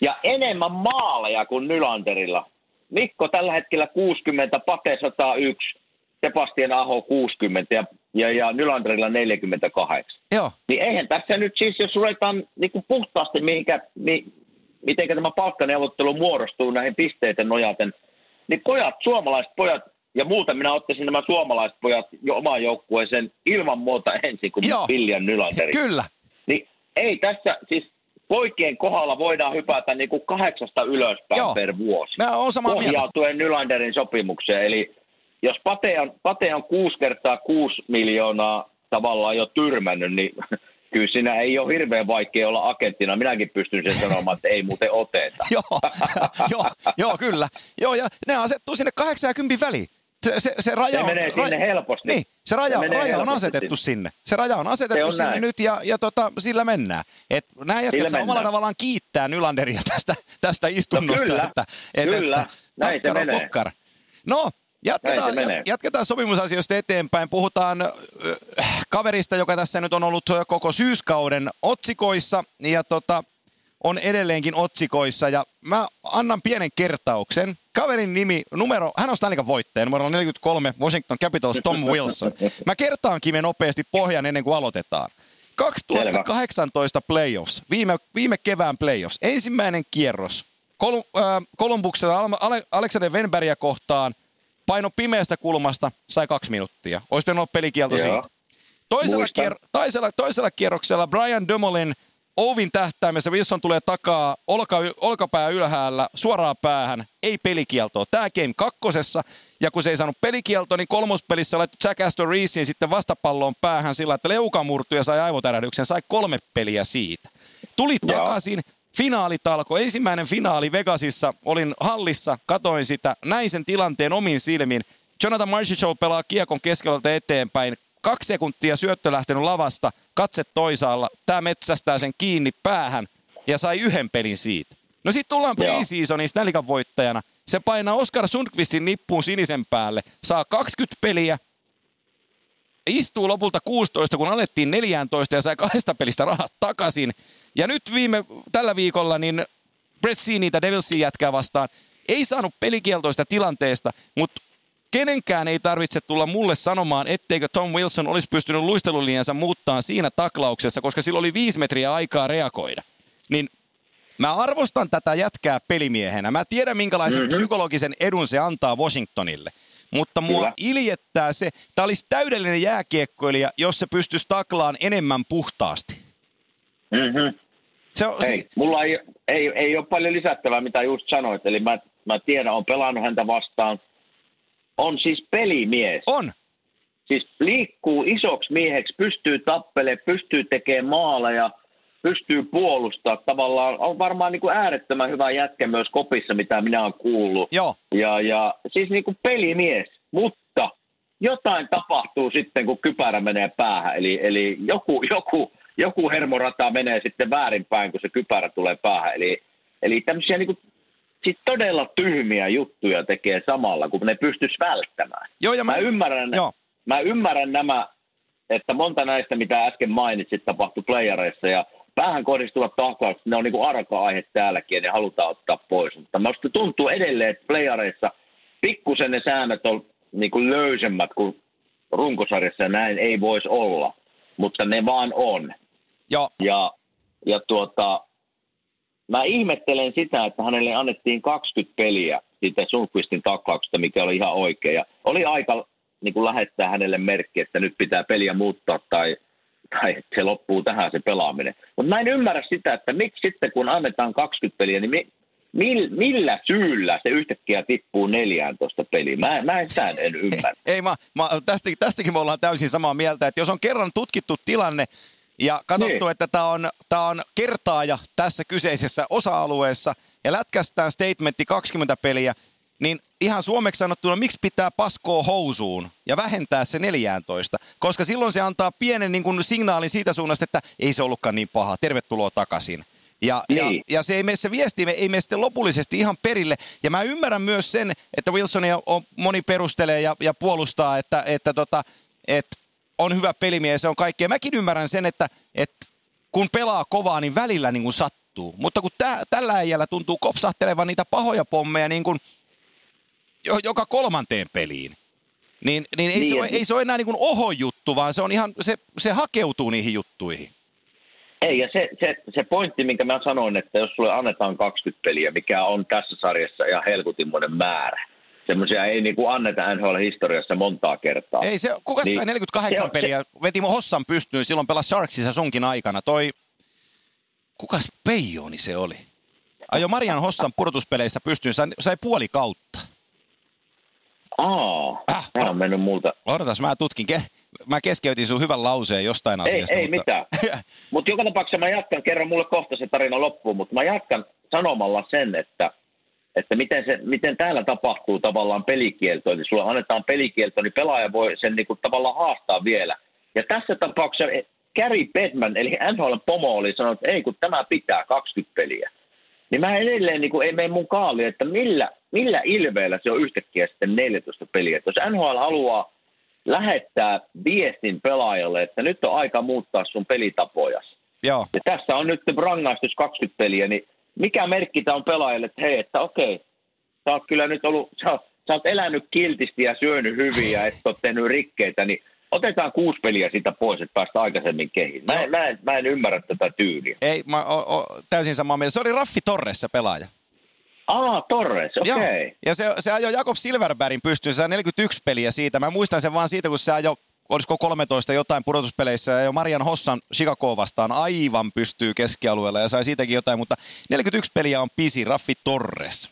ja enemmän maaleja kuin Nylanderilla. Mikko tällä hetkellä 60, Pate 101, Sebastian Aho 60 ja, ja, ja Nylanderilla 48. Joo. Niin eihän tässä nyt siis, jos ruvetaan niin kuin puhtaasti, mihinkä, mi, miten tämä palkkaneuvottelu muodostuu näihin pisteiden nojaten, niin pojat, suomalaiset pojat, ja muuten minä ottaisin nämä suomalaiset pojat jo omaan joukkueeseen ilman muuta ensin kuin Joo. Viljan Nylanderi. Kyllä. Niin ei tässä, siis poikien kohdalla voidaan hypätä niin kuin kahdeksasta ylöspäin Joo. per vuosi. Mä oon samaa Ohjautuen Nylanderin sopimukseen, eli jos Pate on, Pate on kuusi kertaa kuusi miljoonaa tavallaan jo tyrmännyt, niin kyllä siinä ei ole hirveän vaikea olla agenttina. Minäkin pystyn sen sanomaan, että ei muuten oteta. joo, joo, joo, kyllä. Joo, ja ne asettuu sinne 80 väliin. Se, se, se raja Se on, menee sinne helposti. Niin, se raja, Se raja on asetettu sinne. sinne. Se raja on Se asetettu on sinne näin. nyt ja, ja tota, sillä mennään. Et nämä jätkät saa omalla tavallaan kiittää Nylanderia tästä, tästä istunnosta. No kyllä, että, että, kyllä. Että, Näin se menee. No, jatketaan, se jatketaan sopimusasioista eteenpäin. Puhutaan äh, kaverista, joka tässä nyt on ollut koko syyskauden otsikoissa. Ja tota, on edelleenkin otsikoissa ja mä annan pienen kertauksen. Kaverin nimi, numero, hän on Stanley voittaja, numero 43, Washington Capitals, Tom Wilson. Mä kertaankin me nopeasti pohjan ennen kuin aloitetaan. 2018 playoffs, viime, viime kevään playoffs, ensimmäinen kierros. Kol, äh, Kolumbuksella Ale, Alexander Venbergia kohtaan, paino pimeästä kulmasta, sai kaksi minuuttia. Olisi pitänyt olla pelikielto Joo. siitä. Toisella, Muistan. kier- toisella, toisella kierroksella Brian Dumolin Ovin tähtäimessä Wilson tulee takaa, olka, olkapää ylhäällä, suoraan päähän, ei pelikieltoa. Tämä game kakkosessa, ja kun se ei saanut pelikieltoa, niin kolmospelissä laittoi Jack Astor Reesein sitten vastapalloon päähän sillä, että leuka murtui ja sai aivotärähdyksen, sai kolme peliä siitä. Tuli Joo. takaisin, finaalitalko, ensimmäinen finaali Vegasissa, olin hallissa, katoin sitä, näin sen tilanteen omin silmin. Jonathan Marchessault pelaa kiekon keskeltä eteenpäin, kaksi sekuntia syöttö lähtenyt lavasta, katse toisaalla, tämä metsästää sen kiinni päähän ja sai yhden pelin siitä. No sitten tullaan Stanley Cup voittajana. Se painaa Oscar Sundqvistin nippuun sinisen päälle, saa 20 peliä, istuu lopulta 16, kun alettiin 14 ja sai kahdesta pelistä rahat takaisin. Ja nyt viime, tällä viikolla niin Brett Sea niitä Devilsin jätkää vastaan. Ei saanut pelikieltoista tilanteesta, mutta kenenkään ei tarvitse tulla mulle sanomaan, etteikö Tom Wilson olisi pystynyt luistelulinjansa muuttaa siinä taklauksessa, koska sillä oli viisi metriä aikaa reagoida. Niin mä arvostan tätä jätkää pelimiehenä. Mä tiedän, minkälaisen mm-hmm. psykologisen edun se antaa Washingtonille. Mutta mua Kyllä. iljettää se, tämä olisi täydellinen jääkiekkoilija, jos se pystyisi taklaan enemmän puhtaasti. Mm-hmm. Se on, Ei, mulla ei, ei, ei ole paljon lisättävää, mitä just sanoit. Eli mä, mä tiedän, on pelannut häntä vastaan. On siis pelimies. on. Siis liikkuu isoksi mieheksi, pystyy tappelemaan, pystyy tekemään maaleja, pystyy puolustaa. Tavallaan on varmaan niin kuin äärettömän hyvä jätkä myös kopissa, mitä minä olen kuullut. Joo. Ja, ja siis niin kuin pelimies, mutta jotain tapahtuu sitten, kun kypärä menee päähän. Eli, eli joku, joku, joku hermorata menee sitten väärinpäin, kun se kypärä tulee päähän. Eli, eli tämmöisiä niin kuin, siis todella tyhmiä juttuja tekee samalla, kun ne pystyisi välttämään. Joo, ja mä, Mä ymmärrän, Joo. mä ymmärrän nämä, että monta näistä, mitä äsken mainitsit, tapahtui playareissa ja päähän kohdistuvat taklaukset, ne on niin arka-aihe täälläkin ja ne halutaan ottaa pois. Mutta minusta tuntuu edelleen, että playareissa pikkusen ne säännöt on niin kuin löysemmät kuin runkosarjassa ja näin ei voisi olla, mutta ne vaan on. joo, Ja, ja tuota, mä ihmettelen sitä, että hänelle annettiin 20 peliä siitä Sundqvistin taklauksesta, mikä oli ihan oikein. Ja oli aika niin kuin lähettää hänelle merkki, että nyt pitää peliä muuttaa tai, tai se loppuu tähän se pelaaminen. Mutta mä en ymmärrä sitä, että miksi sitten kun annetaan 20 peliä, niin mi, mil, millä syyllä se yhtäkkiä tippuu 14 peliä? Mä, mä en sitä en ymmärrä. Ei, mä, mä, tästä, tästäkin me ollaan täysin samaa mieltä, että jos on kerran tutkittu tilanne ja katsottu, Niin. että tämä on, tää on kertaaja tässä kyseisessä osa-alueessa ja lätkästään statementti 20 peliä, niin ihan suomeksi sanottuna, miksi pitää paskoa housuun ja vähentää se 14? Koska silloin se antaa pienen niin kuin, signaalin siitä suunnasta, että ei se ollutkaan niin paha, tervetuloa takaisin. Ja, ja, Niin. ja se ei mene se viesti, ei mene sitten lopullisesti ihan perille. Ja mä ymmärrän myös sen, että Wilsonia on, moni perustelee ja, ja puolustaa, että, että, tota, että on hyvä pelimies, se on kaikkea. Mäkin ymmärrän sen, että, että kun pelaa kovaa, niin välillä niin kuin sattuu. Mutta kun tää, tällä äijällä tuntuu kopsahtelevan niitä pahoja pommeja niin kuin jo, joka kolmanteen peliin, niin, niin, ei, Niin, se ole, ja- ei se ole enää niin kuin oho juttu, vaan se on ihan, se, se hakeutuu niihin juttuihin. Ei, ja se, se, se pointti, minkä mä sanoin, että jos sulle annetaan 20 peliä, mikä on tässä sarjassa ihan helkutinmoinen määrä. Semmoisia ei niin kuin anneta NHL-historiassa montaa kertaa. Ei se, kuka Niin. sai 48 Se peliä, veti mun Hossan pystyyn, silloin pelasi Sharksissa sunkin aikana. Toi, kukas Peijoni se oli? Ajo Marian Hossan pudotuspeleissä pystyyn, sai, sai puoli kautta. Aa, Äh, tämä on mennyt multa. Odotas, mä tutkin. Ke- mä keskeytin sun hyvän lauseen jostain Ei, asiasta. ei mutta... mitään. Mutta joka tapauksessa mä jatkan, kerran mulle kohta se tarina loppuun, mutta mä jatkan sanomalla sen, että, että miten, se, miten täällä tapahtuu tavallaan pelikielto. Eli sulla annetaan pelikielto, niin pelaaja voi sen niin kuin tavallaan haastaa vielä. Ja tässä tapauksessa Gary Bedman, eli NHL Pomo, oli sanonut, että ei kun tämä pitää 20 peliä. Niin mä edelleen niin kuin, ei mene mun kaali, että millä, millä ilveellä se on yhtäkkiä sitten 14 peliä. Että jos NHL haluaa lähettää viestin pelaajalle, että nyt on aika muuttaa sun pelitapojas. Joo. Ja tässä on nyt rangaistus 20 peliä, niin mikä merkki tämä on pelaajalle, että hei, että okei, sä oot kyllä nyt ollut, sä oot, sä oot elänyt kiltisti ja syönyt hyvin ja et ole tehnyt rikkeitä, niin otetaan kuusi peliä siitä pois, että päästä aikaisemmin kehiin. Mä, en, mä, en, mä en ymmärrä tätä tyyliä. Ei, mä o, o, täysin samaa mieltä. Se oli Raffi Torres se pelaaja. Ah, Torres, okei. Okay. Ja se, se ajoi Jakob Silverbergin pystyyn, se 41 peliä siitä. Mä muistan sen vaan siitä, kun se ajoi olisiko 13 jotain pudotuspeleissä ja jo Marian Hossan Chicago vastaan aivan pystyy keskialueella ja sai siitäkin jotain, mutta 41 peliä on pisi, Raffi Torres.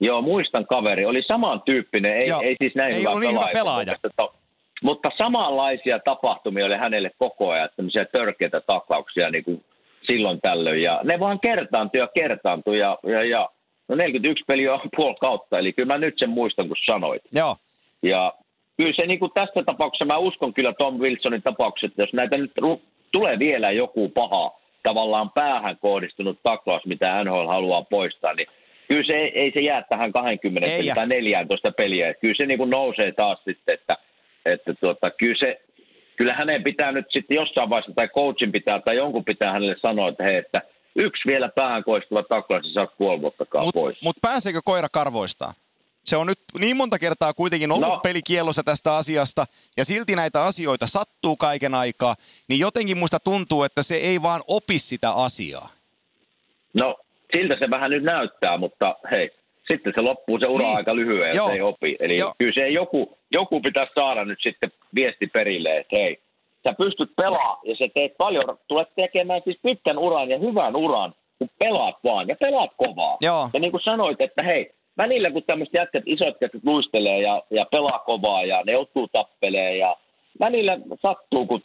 Joo, muistan kaveri. Oli samantyyppinen, ei, Joo. ei siis näin Ei hyvä ollut niin hyvä pelaaja. pelaaja. Mutta, mutta samanlaisia tapahtumia oli hänelle koko ajan, tämmöisiä törkeitä taklauksia niin kuin silloin tällöin. Ja ne vaan kertaantui ja kertaantui ja, ja, ja no 41 peliä on puoli kautta, eli kyllä mä nyt sen muistan, kun sanoit. Joo, Ja kyllä se niin kuin tässä tapauksessa, mä uskon kyllä Tom Wilsonin tapauksessa, että jos näitä nyt ru- tulee vielä joku paha, tavallaan päähän kohdistunut taklaus, mitä NHL haluaa poistaa, niin kyllä se ei, ei se jää tähän 20 Ei tai 14 peliä. Kyllä se niin kuin nousee taas sitten, että, että tuota, kyllä se, kyllä hänen pitää nyt sitten jossain vaiheessa, tai coachin pitää, tai jonkun pitää hänelle sanoa, että hei, että yksi vielä päähän kohdistuva taklaus, ja saat puoli vuottakaan mutta pois. mut pääseekö koira karvoistaan? Se on nyt niin monta kertaa kuitenkin ollut no. Pelikielossa tästä asiasta, ja silti näitä asioita sattuu kaiken aikaa, niin jotenkin musta tuntuu, että se ei vaan opi sitä asiaa. No, siltä se vähän nyt näyttää, mutta hei, sitten se loppuu se ura Niin. aika lyhyen, jos ei opi. Eli Joo. kyllä se joku, joku pitäisi saada nyt sitten viesti perille, että hei, sä pystyt pelaamaan ja sä teet paljon, tulet tekemään siis pitkän uran ja hyvän uran, kun pelaat vaan ja pelaat kovaa. Joo. Ja niin kuin sanoit, että hei, välillä kun tämmöiset jätkät, isot jätkät luistelee ja, ja pelaa kovaa ja ne joutuu tappelee ja välillä sattuu, kun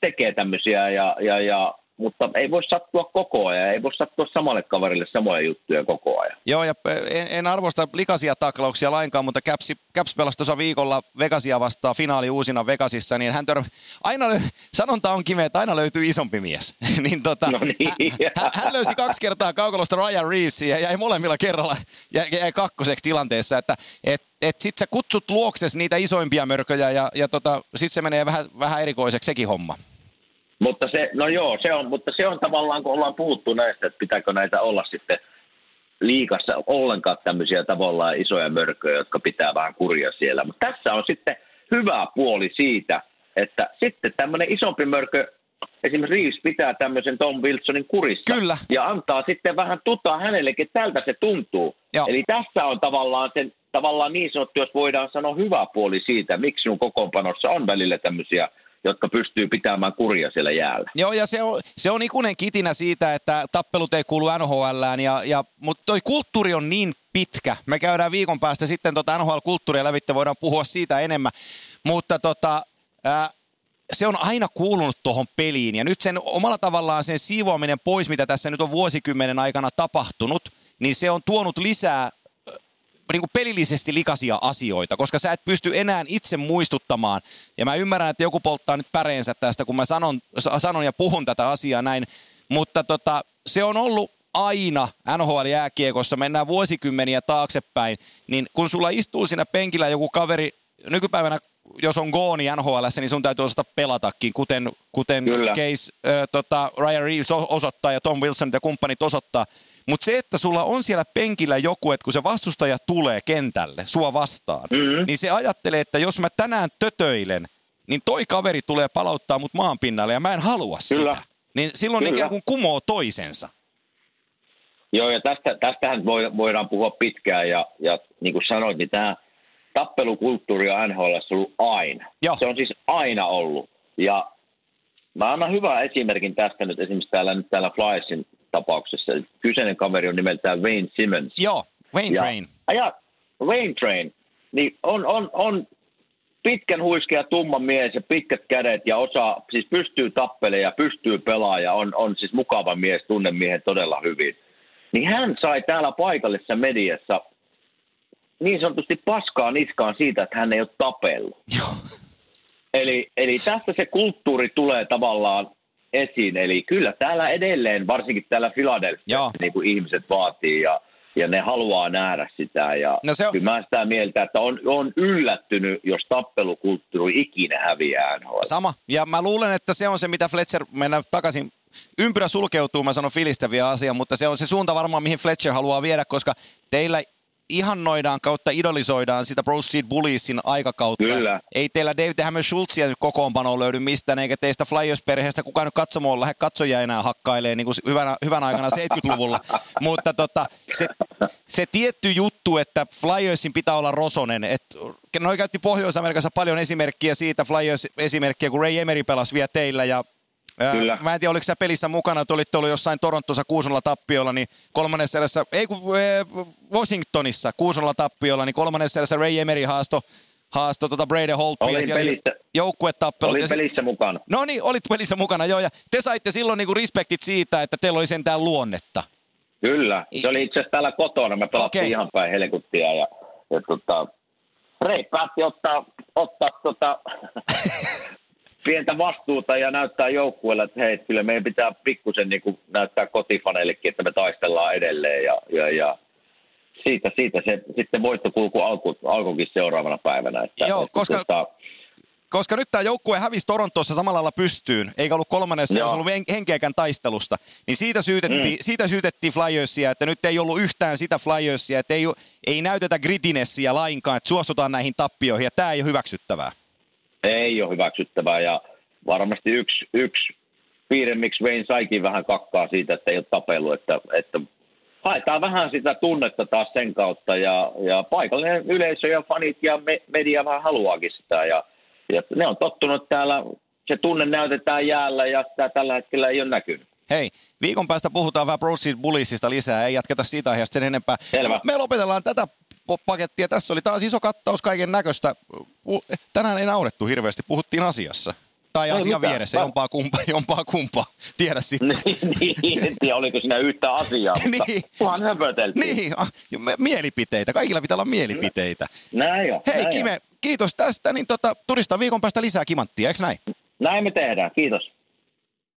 tekee tämmöisiä ja, ja, ja mutta ei voi sattua koko ajan, ei voi sattua samalle kaverille samoja juttuja koko ajan. Joo, ja en, en arvosta likaisia taklauksia lainkaan, mutta Caps, Caps pelasi tuossa viikolla Vegasia vastaan finaali uusina Vegasissa, niin hän tör... aina, sanonta on kimeä, että aina löytyy isompi mies. niin tota, No niin. hän, hän, löysi kaksi kertaa kaukalosta Ryan Reevesia ja jäi molemmilla kerralla jäi, jäi kakkoseksi tilanteessa, että et, et sit sä kutsut luokses niitä isoimpia mörköjä ja, ja tota, sit se menee vähän, vähän erikoiseksi sekin homma. Mutta se, no joo, se on, mutta se on tavallaan, kun ollaan puhuttu näistä, että pitääkö näitä olla sitten liikassa ollenkaan tämmöisiä tavallaan isoja mörköjä, jotka pitää vähän kuria siellä. Mutta tässä on sitten hyvä puoli siitä, että sitten tämmöinen isompi mörkö, esimerkiksi Reeves pitää tämmöisen Tom Wilsonin kurissa. Kyllä. Ja antaa sitten vähän tutaa hänellekin, että tältä se tuntuu. Joo. Eli tässä on tavallaan sen, tavallaan niin sanottu, jos voidaan sanoa hyvä puoli siitä, miksi sinun kokoonpanossa on välillä tämmöisiä jotka pystyy pitämään kuria siellä jäällä. Joo, ja se on, se on ikuinen kitinä siitä, että tappelut ei kuulu NHLään, ja, ja, mutta toi kulttuuri on niin pitkä. Me käydään viikon päästä sitten tota NHL-kulttuuria lävitse, voidaan puhua siitä enemmän. Mutta tota, ää, se on aina kuulunut tuohon peliin, ja nyt sen omalla tavallaan sen siivoaminen pois, mitä tässä nyt on vuosikymmenen aikana tapahtunut, niin se on tuonut lisää niin kuin pelillisesti likaisia asioita, koska sä et pysty enää itse muistuttamaan. Ja mä ymmärrän, että joku polttaa nyt päreensä tästä, kun mä sanon, sanon ja puhun tätä asiaa näin. Mutta tota, se on ollut aina NHL-jääkiekossa, mennään vuosikymmeniä taaksepäin, niin kun sulla istuu siinä penkillä joku kaveri, nykypäivänä jos on gooni NHL, niin sun täytyy osata pelatakin, kuten, kuten Kyllä. case äh, tota, Ryan Reeves osoittaa ja Tom Wilson ja kumppanit osoittaa. Mutta se, että sulla on siellä penkillä joku, että kun se vastustaja tulee kentälle sua vastaan, Mhm. niin se ajattelee, että jos mä tänään tötöilen, niin toi kaveri tulee palauttaa mut maan pinnalle ja mä en halua Kyllä. sitä. Niin silloin Kyllä. ikään kuin kumoo toisensa. Joo, ja tästä, tästähän voi, voidaan puhua pitkään, ja, ja niin kuin sanoit, niin tämä tappelukulttuuri on NHL ollut aina. Joo. Se on siis aina ollut. Ja mä annan hyvän esimerkin tästä nyt esimerkiksi täällä, nyt täällä Flyersin tapauksessa. Kyseinen kaveri on nimeltään Wayne Simmons. Joo, Wayne Ja Train. Aja, Wayne Train, niin on, on, on pitkän huiskea tumma mies ja pitkät kädet ja osaa, siis pystyy tappelemaan ja pystyy pelaamaan ja on, on siis mukava mies, tunnen miehen todella hyvin. niin hän sai täällä paikallisessa mediassa niin sanotusti paskaa niskaan siitä, että hän ei ole tapellut. Joo. Eli, eli tästä se kulttuuri tulee tavallaan esiin. Eli kyllä täällä edelleen, varsinkin täällä Philadelphia, niin kuin ihmiset vaatii ja, ja ne haluaa nähdä sitä. Ja no se on... kyllä mä sitä mieltä, että on, on yllättynyt, jos tappelukulttuuri ikinä häviää NHL. Sama. Ja mä luulen, että se on se, mitä Fletcher, mennään takaisin ympyrä sulkeutuu, mä sanon filistäviä asia, mutta se on se suunta varmaan, mihin Fletcher haluaa viedä, koska teillä ihannoidaan kautta idolisoidaan sitä Bro Street Bulliesin aikakautta. Kyllä. Ei teillä David Hammer Schultzia nyt kokoonpanoon löydy mistään, eikä teistä Flyers-perheestä kukaan nyt katsomoon lähde katsoja enää hakkailee niin kuin hyvän, hyvän aikana 70-luvulla. Mutta tota, se, se tietty juttu, että Flyersin pitää olla rosonen. että noi käytti Pohjois-Amerikassa paljon esimerkkiä siitä, Flyers-esimerkkiä, kun Ray Emery pelasi vielä teillä ja Kyllä. Mä en tiedä, oliko sä pelissä mukana, että olitte ollut jossain Torontossa 6 tappiolla, niin kolmannessa erässä, ei kun Washingtonissa 6 tappiolla, niin kolmannessa erässä Ray Emery haasto, haasto tuota Brady Holtpia. Olin pelissä. Joukkuetappelu. Olin pelissä mukana. No niin, olit pelissä mukana, joo. Ja te saitte silloin niinku respektit siitä, että teillä oli sentään luonnetta. Kyllä. Se oli itse asiassa täällä kotona. Me pelattiin okay. ihan päin helkuttia ja, ja tota, Rei päätti ottaa, ottaa tota, pientä vastuuta ja näyttää joukkueelle, että hei, kyllä meidän pitää pikkusen niin kuin näyttää kotifaneillekin, että me taistellaan edelleen ja, ja, ja siitä, siitä se sitten voittokulku alku, alkukin seuraavana päivänä. Että, Joo, koska, että, koska nyt tämä joukkue hävisi Torontossa samalla lailla pystyyn, eikä ollut kolmannessa, ei ollut henkeäkään taistelusta, niin siitä syytettiin, mm. siitä syytettiin Flyersia, että nyt ei ollut yhtään sitä Flyersia, että ei, ei näytetä grittinessia lainkaan, että suostutaan näihin tappioihin, ja tämä ei ole hyväksyttävää ei ole hyväksyttävää ja varmasti yksi, yksi piirre, miksi Wayne saikin vähän kakkaa siitä, että ei ole tapellut, että, että haetaan vähän sitä tunnetta taas sen kautta ja, ja paikallinen yleisö ja fanit ja me, media vähän haluaakin sitä ja, ja ne on tottunut täällä, se tunne näytetään jäällä ja sitä tällä hetkellä ei ole näkynyt. Hei, viikon päästä puhutaan vähän Proceed Bulliesista lisää, ei jatketa siitä aiheesta sen enempää. Selvä. Me lopetellaan tätä pakettia. Tässä oli taas iso kattaus kaiken näköistä. Tänään ei naurettu hirveästi, puhuttiin asiassa. Tai asian vieressä, jompaa kumpaa, jompaa kumpaa. Tiedä sitten. niin, niin, en tiedä, oliko siinä yhtä asiaa, mutta niin. vaan höpöteltiin. Niin, mielipiteitä. Kaikilla pitää olla mielipiteitä. Näin jo. Hei näin Kime, jo. kiitos tästä. Niin tota, turista viikon päästä lisää kimanttia, eikö näin? Näin me tehdään, kiitos.